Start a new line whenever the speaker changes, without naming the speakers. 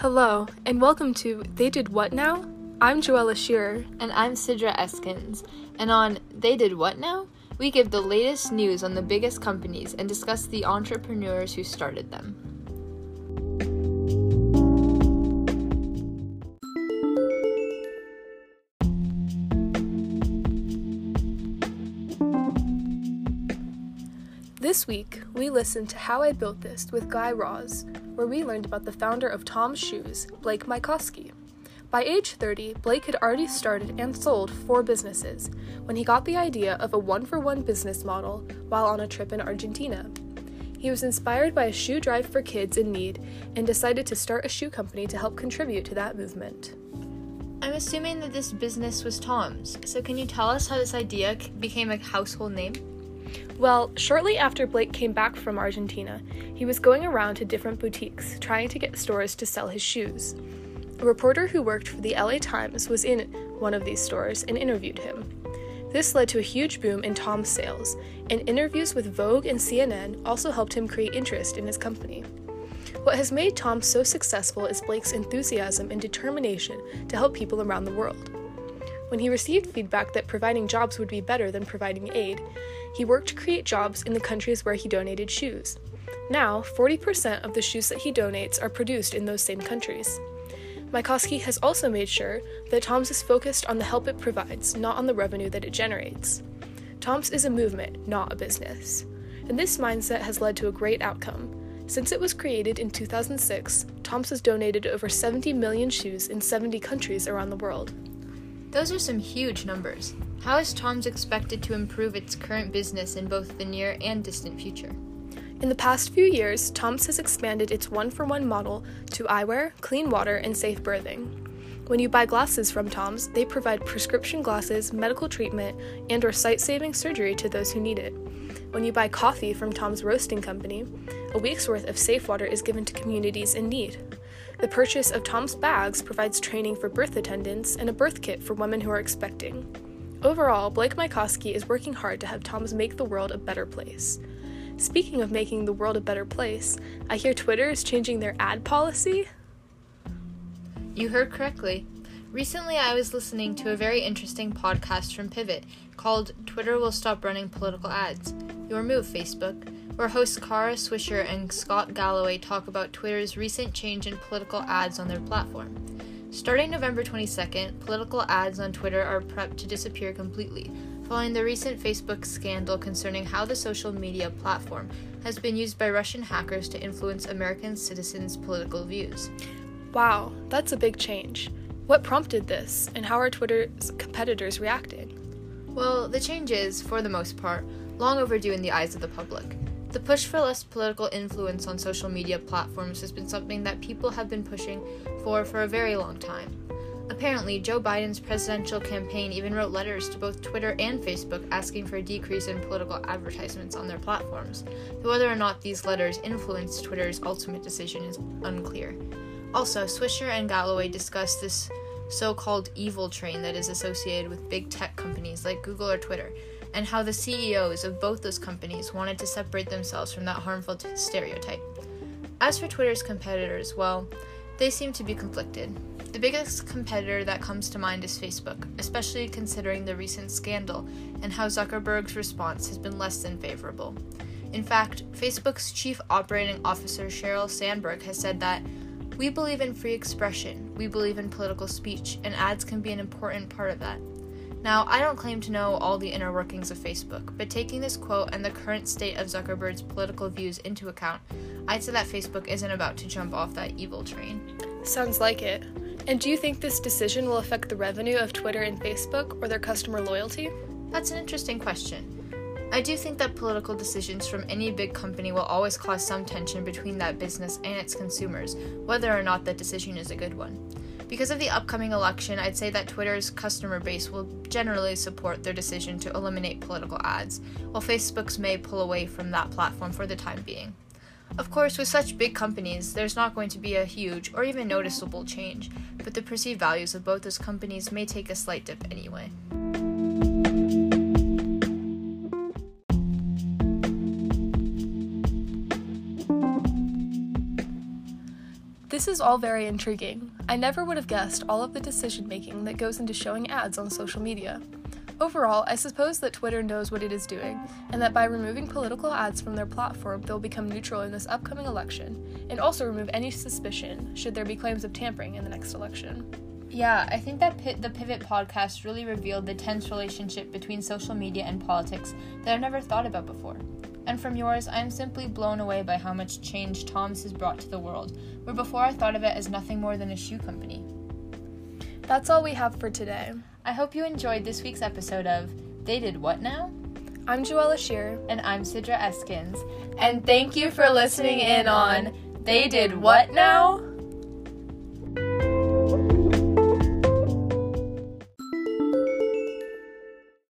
Hello, and welcome to They Did What Now? I'm Joella Shearer.
And I'm Sidra Eskins. And on They Did What Now? We give the latest news on the biggest companies and discuss the entrepreneurs who started them.
This week, we listened to How I Built This with Guy Raz, where we learned about the founder of Tom's Shoes, Blake Mycoskie. By age 30, Blake had already started and sold four businesses when he got the idea of a one for one business model while on a trip in Argentina. He was inspired by a shoe drive for kids in need and decided to start a shoe company to help contribute to that movement.
I'm assuming that this business was Tom's, so can you tell us how this idea became a household name?
Well, shortly after Blake came back from Argentina, he was going around to different boutiques trying to get stores to sell his shoes. A reporter who worked for the LA Times was in one of these stores and interviewed him. This led to a huge boom in Tom's sales, and interviews with Vogue and CNN also helped him create interest in his company. What has made Tom so successful is Blake's enthusiasm and determination to help people around the world. When he received feedback that providing jobs would be better than providing aid, he worked to create jobs in the countries where he donated shoes. Now, 40% of the shoes that he donates are produced in those same countries. Mycoskie has also made sure that Tom's is focused on the help it provides, not on the revenue that it generates. Tom's is a movement, not a business. And this mindset has led to a great outcome. Since it was created in 2006, Tom's has donated over 70 million shoes in 70 countries around the world.
Those are some huge numbers. How is Tom's expected to improve its current business in both the near and distant future?
In the past few years, Tom's has expanded its one for one model to eyewear, clean water, and safe birthing. When you buy glasses from Tom's, they provide prescription glasses, medical treatment, and or sight-saving surgery to those who need it. When you buy coffee from Tom's Roasting Company, a week's worth of safe water is given to communities in need. The purchase of Tom's bags provides training for birth attendants and a birth kit for women who are expecting. Overall, Blake Mycoskie is working hard to have Tom's make the world a better place. Speaking of making the world a better place, I hear Twitter is changing their ad policy.
You heard correctly. Recently, I was listening to a very interesting podcast from Pivot called Twitter Will Stop Running Political Ads. Your move, Facebook where hosts Kara Swisher and Scott Galloway talk about Twitter's recent change in political ads on their platform. Starting November 22nd, political ads on Twitter are prepped to disappear completely, following the recent Facebook scandal concerning how the social media platform has been used by Russian hackers to influence American citizens' political views.
Wow, that's a big change. What prompted this, and how are Twitter's competitors reacting?
Well, the change is, for the most part, long overdue in the eyes of the public. The push for less political influence on social media platforms has been something that people have been pushing for for a very long time. Apparently, Joe Biden's presidential campaign even wrote letters to both Twitter and Facebook asking for a decrease in political advertisements on their platforms. Though whether or not these letters influenced Twitter's ultimate decision is unclear. Also, Swisher and Galloway discussed this so called evil train that is associated with big tech companies like Google or Twitter and how the CEOs of both those companies wanted to separate themselves from that harmful t- stereotype. As for Twitter's competitors, well, they seem to be conflicted. The biggest competitor that comes to mind is Facebook, especially considering the recent scandal and how Zuckerberg's response has been less than favorable. In fact, Facebook's chief operating officer Sheryl Sandberg has said that we believe in free expression, we believe in political speech, and ads can be an important part of that. Now, I don't claim to know all the inner workings of Facebook, but taking this quote and the current state of Zuckerberg's political views into account, I'd say that Facebook isn't about to jump off that evil train.
Sounds like it. And do you think this decision will affect the revenue of Twitter and Facebook or their customer loyalty?
That's an interesting question. I do think that political decisions from any big company will always cause some tension between that business and its consumers, whether or not that decision is a good one. Because of the upcoming election, I'd say that Twitter's customer base will generally support their decision to eliminate political ads, while Facebook's may pull away from that platform for the time being. Of course, with such big companies, there's not going to be a huge or even noticeable change, but the perceived values of both those companies may take a slight dip anyway.
This is all very intriguing. I never would have guessed all of the decision making that goes into showing ads on social media. Overall, I suppose that Twitter knows what it is doing, and that by removing political ads from their platform, they'll become neutral in this upcoming election, and also remove any suspicion should there be claims of tampering in the next election.
Yeah, I think that P- the Pivot podcast really revealed the tense relationship between social media and politics that I've never thought about before. And from yours, I am simply blown away by how much change Tom's has brought to the world, where before I thought of it as nothing more than a shoe company.
That's all we have for today.
I hope you enjoyed this week's episode of They Did What Now?
I'm Joella Shear.
And I'm Sidra Eskins.
And thank you for listening in on They Did What Now?